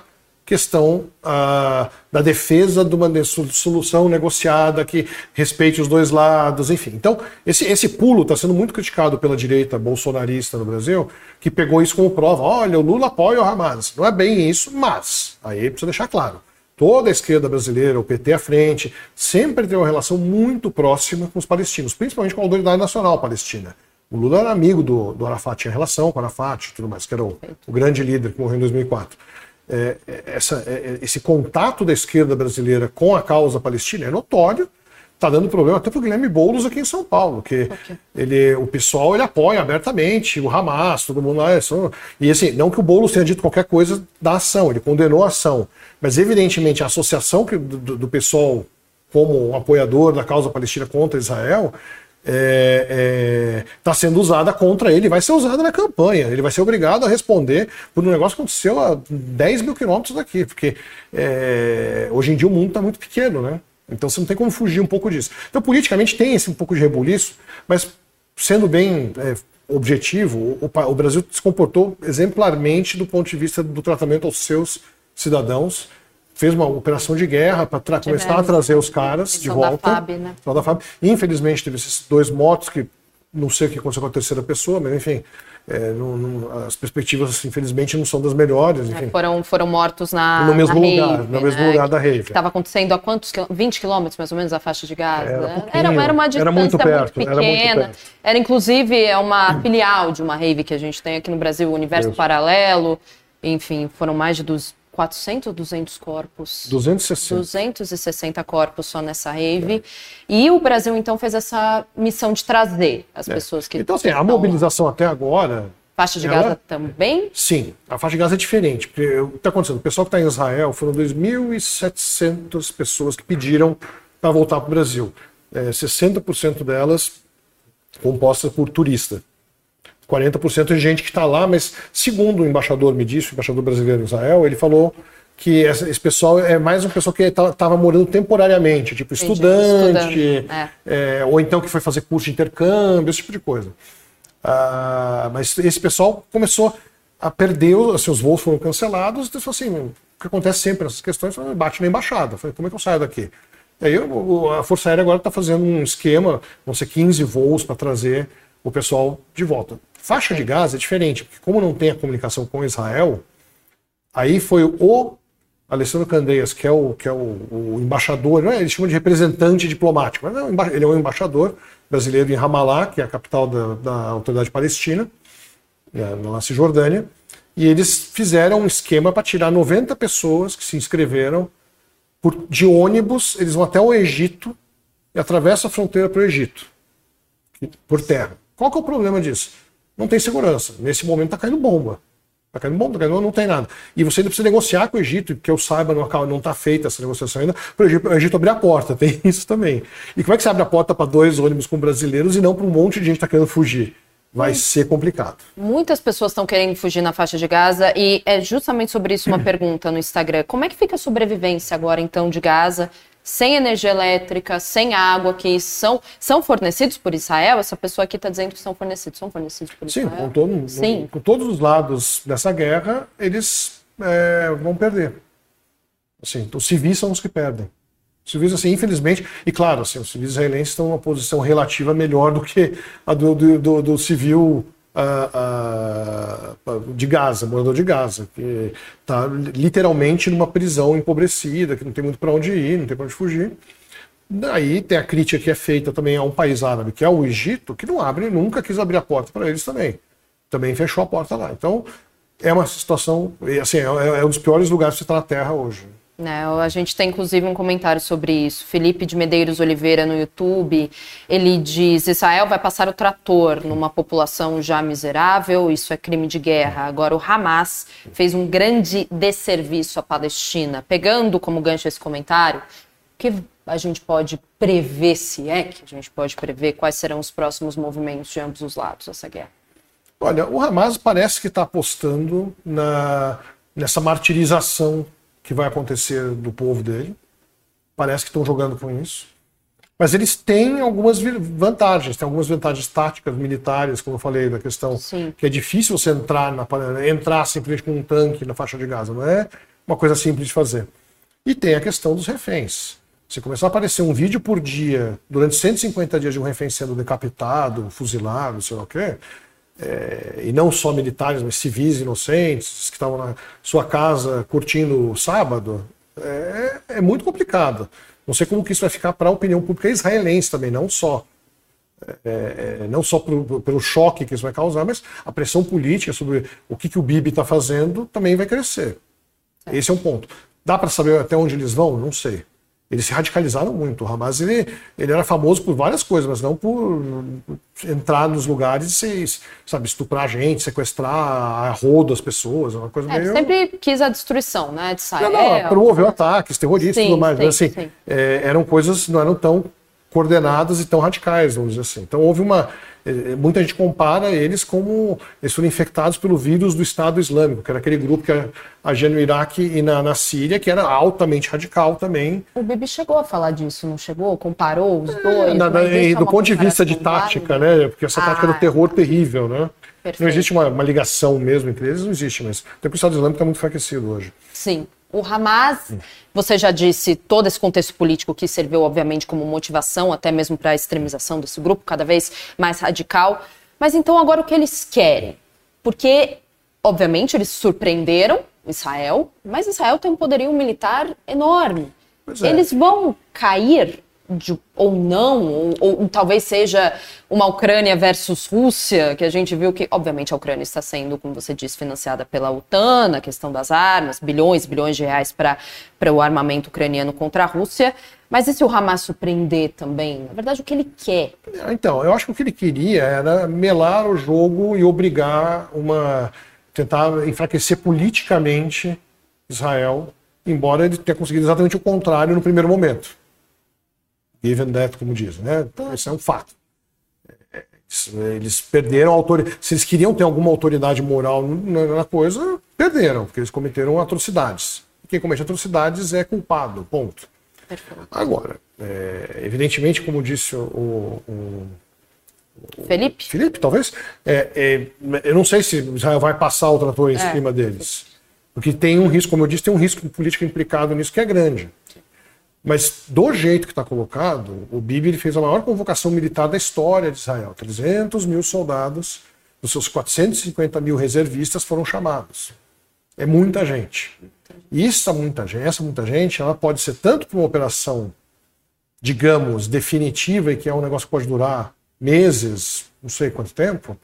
[SPEAKER 2] questão ah, da defesa de uma solução negociada que respeite os dois lados, enfim. Então, esse, esse pulo está sendo muito criticado pela direita bolsonarista no Brasil, que pegou isso como prova. Olha, o Lula apoia o Hamas. Não é bem isso, mas, aí precisa deixar claro, toda a esquerda brasileira, o PT à frente, sempre teve uma relação muito próxima com os palestinos, principalmente com a autoridade nacional palestina. O Lula era amigo do, do Arafat, tinha relação com o Arafat e tudo mais, que era o, o grande líder que morreu em 2004. É, é, essa, é, é, esse contato da esquerda brasileira com a causa palestina é notório, está dando problema até para o Guilherme Boulos aqui em São Paulo, que ele, o pessoal ele apoia abertamente o Hamas, todo mundo lá. É e assim, não que o Boulos tenha dito qualquer coisa da ação, ele condenou a ação, mas evidentemente a associação que, do, do pessoal como um apoiador da causa palestina contra Israel está é, é, tá sendo usada contra ele, vai ser usada na campanha. Ele vai ser obrigado a responder por um negócio que aconteceu a 10 mil quilômetros daqui, porque é, hoje em dia o mundo está muito pequeno, né? Então você não tem como fugir um pouco disso. Então, politicamente tem esse um pouco de rebuliço, mas sendo bem é, objetivo, o, o, Brasil se comportou exemplarmente do ponto de vista do tratamento aos seus cidadãos. Fez uma operação de guerra para começar a trazer os caras de volta. Da FAB, né? da FAB. Infelizmente, teve esses dois motos que não sei o que aconteceu com a terceira pessoa, mas enfim, é, não, não, as perspectivas, infelizmente, não são das melhores.
[SPEAKER 1] É, foram, foram mortos na,
[SPEAKER 2] no mesmo
[SPEAKER 1] na
[SPEAKER 2] lugar, rave, no mesmo né? lugar da rave.
[SPEAKER 1] Estava acontecendo a quantos 20 quilômetros, mais ou menos, a faixa de gás?
[SPEAKER 2] Era,
[SPEAKER 1] né?
[SPEAKER 2] era,
[SPEAKER 1] era, uma distância
[SPEAKER 2] era muito, perto,
[SPEAKER 1] muito pequena. Era, muito era, inclusive, uma (clears throat) filial de uma rave que a gente tem aqui no Brasil, o Universo Deus. Paralelo. Enfim, foram mais de dos 400 ou 200 corpos?
[SPEAKER 2] 260.
[SPEAKER 1] 260 corpos só nessa rave. É. E o Brasil, então, fez essa missão de trazer as é. pessoas que.
[SPEAKER 2] Então, assim, a mobilização lá. até agora.
[SPEAKER 1] Faixa de ela... Gaza também?
[SPEAKER 2] Sim, a faixa de Gaza é diferente. Porque o que está acontecendo? O pessoal que está em Israel foram 2.700 pessoas que pediram para voltar para o Brasil. É, 60% delas compostas por turista. 40% de gente que está lá, mas segundo o embaixador me disse, o embaixador brasileiro em Israel, ele falou que esse pessoal é mais um pessoal que estava morando temporariamente, tipo estudante, é. É, ou então que foi fazer curso de intercâmbio, esse tipo de coisa. Ah, mas esse pessoal começou a perder, assim, os voos foram cancelados, então assim, o que acontece sempre nessas questões, bate na embaixada. Falei, como é que eu saio daqui? E aí a Força Aérea agora está fazendo um esquema, vão ser 15 voos para trazer o pessoal de volta. Faixa de Gaza é diferente, porque como não tem a comunicação com Israel, aí foi o Alessandro Candeias, que é o, que é o, o embaixador, não é, eles chamam de representante diplomático, mas é ele é um embaixador brasileiro em Ramallah, que é a capital da, da autoridade palestina, é, na Cisjordânia, e eles fizeram um esquema para tirar 90 pessoas que se inscreveram por, de ônibus, eles vão até o Egito e atravessam a fronteira para o Egito, por terra. Qual que é o problema disso? Não tem segurança. Nesse momento está caindo bomba. Está caindo bomba, tá caindo, não tem nada. E você ainda precisa negociar com o Egito, que eu saiba, não está feita essa negociação ainda, para o Egito, abrir a porta. (laughs) Tem isso também. E como é que você abre a porta para dois ônibus com brasileiros e não para um monte de gente que está querendo fugir? Vai hum. ser complicado.
[SPEAKER 1] Muitas pessoas estão querendo fugir na faixa de Gaza e é justamente sobre isso uma (clears throat) pergunta no Instagram. Como é que fica a sobrevivência agora, então, de Gaza? Sem energia elétrica, sem água, que são, são fornecidos por Israel? Essa pessoa aqui está dizendo que são fornecidos. São fornecidos por Israel?
[SPEAKER 2] Sim, com, todo, Sim. com todos os lados dessa guerra, eles é, vão perder. Assim, os civis são os que perdem. Os civis, assim, infelizmente, e claro, assim, os civis israelenses estão em uma posição relativa melhor do que a do, do, do, do civil de Gaza, morador de Gaza, que está literalmente numa prisão empobrecida, que não tem muito para onde ir, não tem para onde fugir. Daí tem a crítica que é feita também a um país árabe, que é o Egito, que não abre, nunca quis abrir a porta para eles também. Também fechou a porta lá. Então é uma situação, assim, é, é um dos piores lugares para você estar na Terra hoje.
[SPEAKER 1] Né? A gente tem inclusive um comentário sobre isso. Felipe de Medeiros Oliveira no YouTube, ele diz: Israel vai passar o trator numa população já miserável, isso é crime de guerra. Agora o Hamas fez um grande desserviço à Palestina. Pegando como gancho esse comentário, que a gente pode prever, se é que a gente pode prever, quais serão os próximos movimentos de ambos os lados dessa guerra?
[SPEAKER 2] Olha, o Hamas parece que está apostando na, nessa martirização que vai acontecer do povo dele. Parece que estão jogando com isso. Mas eles têm algumas vantagens, têm algumas vantagens táticas, militares, como eu falei, da questão Sim. que é difícil você entrar, na, entrar simplesmente com um tanque na faixa de Gaza, não é uma coisa simples de fazer. E tem a questão dos reféns. Se começar a aparecer um vídeo por dia, durante 150 dias de um refém sendo decapitado, fuzilado, sei lá o quê, é, e não só militares, mas civis inocentes, que estavam na sua casa curtindo o sábado, É, é muito complicado. Não sei como que isso vai ficar para a opinião pública israelense também, não só. É, é, não só pelo, pelo, choque que isso vai causar, mas a pressão política sobre o que, que o Bibi está fazendo também vai crescer. Esse é um ponto. Dá para saber até onde eles vão? Não sei. Eles se radicalizaram muito. O Hamas ele, ele era famoso por várias coisas, mas não por entrar nos lugares e sabe, estuprar a gente, sequestrar a rodo as pessoas. Uma coisa
[SPEAKER 1] é,
[SPEAKER 2] meio...
[SPEAKER 1] sempre quis a destruição né, de Israel.
[SPEAKER 2] Não, não, promoveu ataques terroristas e tudo mais. Sim, mas, assim, é, eram coisas, não eram tão coordenadas e tão radicais, vamos dizer assim. Então houve uma. Eh, muita gente compara eles como. Eles foram infectados pelo vírus do Estado Islâmico, que era aquele grupo que agia no Iraque e na, na Síria, que era altamente radical também.
[SPEAKER 1] O Bibi chegou a falar disso, não chegou? Comparou os dois? É,
[SPEAKER 2] na, na, é do ponto de vista de tática, né? Porque essa ah, tática do terror terrível, né? Perfeito. Não existe uma, uma, ligação mesmo entre eles, não existe, mas até o Estado Islâmico está muito enfraquecido hoje.
[SPEAKER 1] Sim. O Hamas, você já disse todo esse contexto político que serviu, obviamente, como motivação até mesmo para a extremização desse grupo, cada vez mais radical. Mas então agora o que eles querem? Porque, obviamente, eles surpreenderam Israel, mas Israel tem um poderio militar enorme. É. Eles vão cair de, ou não, ou, ou, talvez seja uma Ucrânia versus Rússia, que a gente viu que, obviamente, a Ucrânia está sendo, como você disse, financiada pela OTAN, a questão das armas, bilhões bilhões de reais para o armamento ucraniano contra a Rússia. Mas e se o Hamas surpreender também? Na verdade, o que ele quer?
[SPEAKER 2] Então, eu acho que o que ele queria era melar o jogo e obrigar uma. tentar enfraquecer politicamente Israel, embora ele tenha conseguido exatamente o contrário no primeiro momento given that, como dizem. Né? Então, isso é um fato. Eles perderam a autoridade. Se eles queriam ter alguma autoridade moral na coisa, perderam, porque eles cometeram atrocidades. Quem comete atrocidades é culpado, ponto. Agora, é, evidentemente, como disse o, o,
[SPEAKER 1] o Felipe?
[SPEAKER 2] Felipe, talvez. É, é, eu não sei se Israel vai passar o trator em é. cima deles. Porque tem um risco, como eu disse, tem um risco político implicado nisso que é grande. Mas do jeito que está colocado, o Bibi ele fez a maior convocação militar da história de Israel. 300 mil soldados, dos seus 450 mil reservistas foram chamados. É muita gente. E essa muita gente, essa muita gente, ela pode ser tanto para uma operação, digamos, definitiva e que é um negócio que pode durar meses, não sei quanto tempo,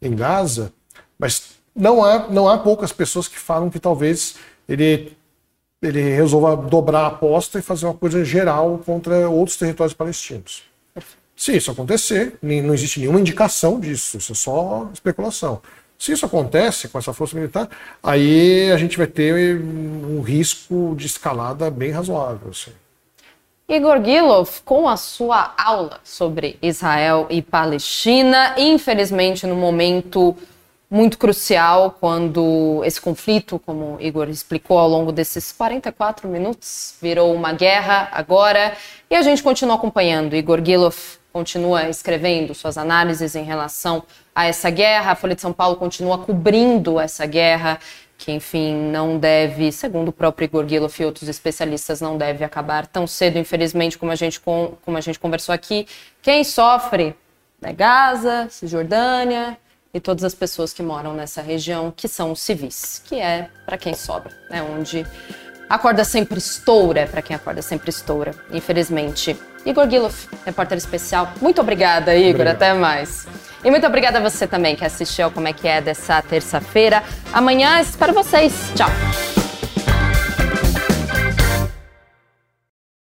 [SPEAKER 2] em Gaza, mas não há, não há poucas pessoas que falam que talvez ele ele resolva dobrar a aposta e fazer uma coisa geral contra outros territórios palestinos. Se isso acontecer, não existe nenhuma indicação disso, isso é só especulação. Se isso acontece com essa força militar, aí a gente vai ter um risco de escalada bem razoável. Assim.
[SPEAKER 1] Igor Gilov, com a sua aula sobre Israel e Palestina, infelizmente no momento muito crucial quando esse conflito, como Igor explicou ao longo desses 44 minutos, virou uma guerra agora e a gente continua acompanhando. Igor Gilov continua escrevendo suas análises em relação a essa guerra. A Folha de São Paulo continua cobrindo essa guerra, que, enfim, não deve, segundo o próprio Igor Gilov e outros especialistas, não deve acabar tão cedo, infelizmente, como a gente, como a gente conversou aqui. Quem sofre é Gaza, Cisjordânia, e todas as pessoas que moram nessa região, que são civis, que é para quem sobra, né? Onde a corda sempre estoura, é para quem a corda sempre estoura, infelizmente. Igor Gilov, repórter especial. Muito obrigada, Igor. Obrigado. Até mais. E muito obrigada a você também que assistiu Como é que é dessa terça-feira. Amanhã espero vocês. Tchau.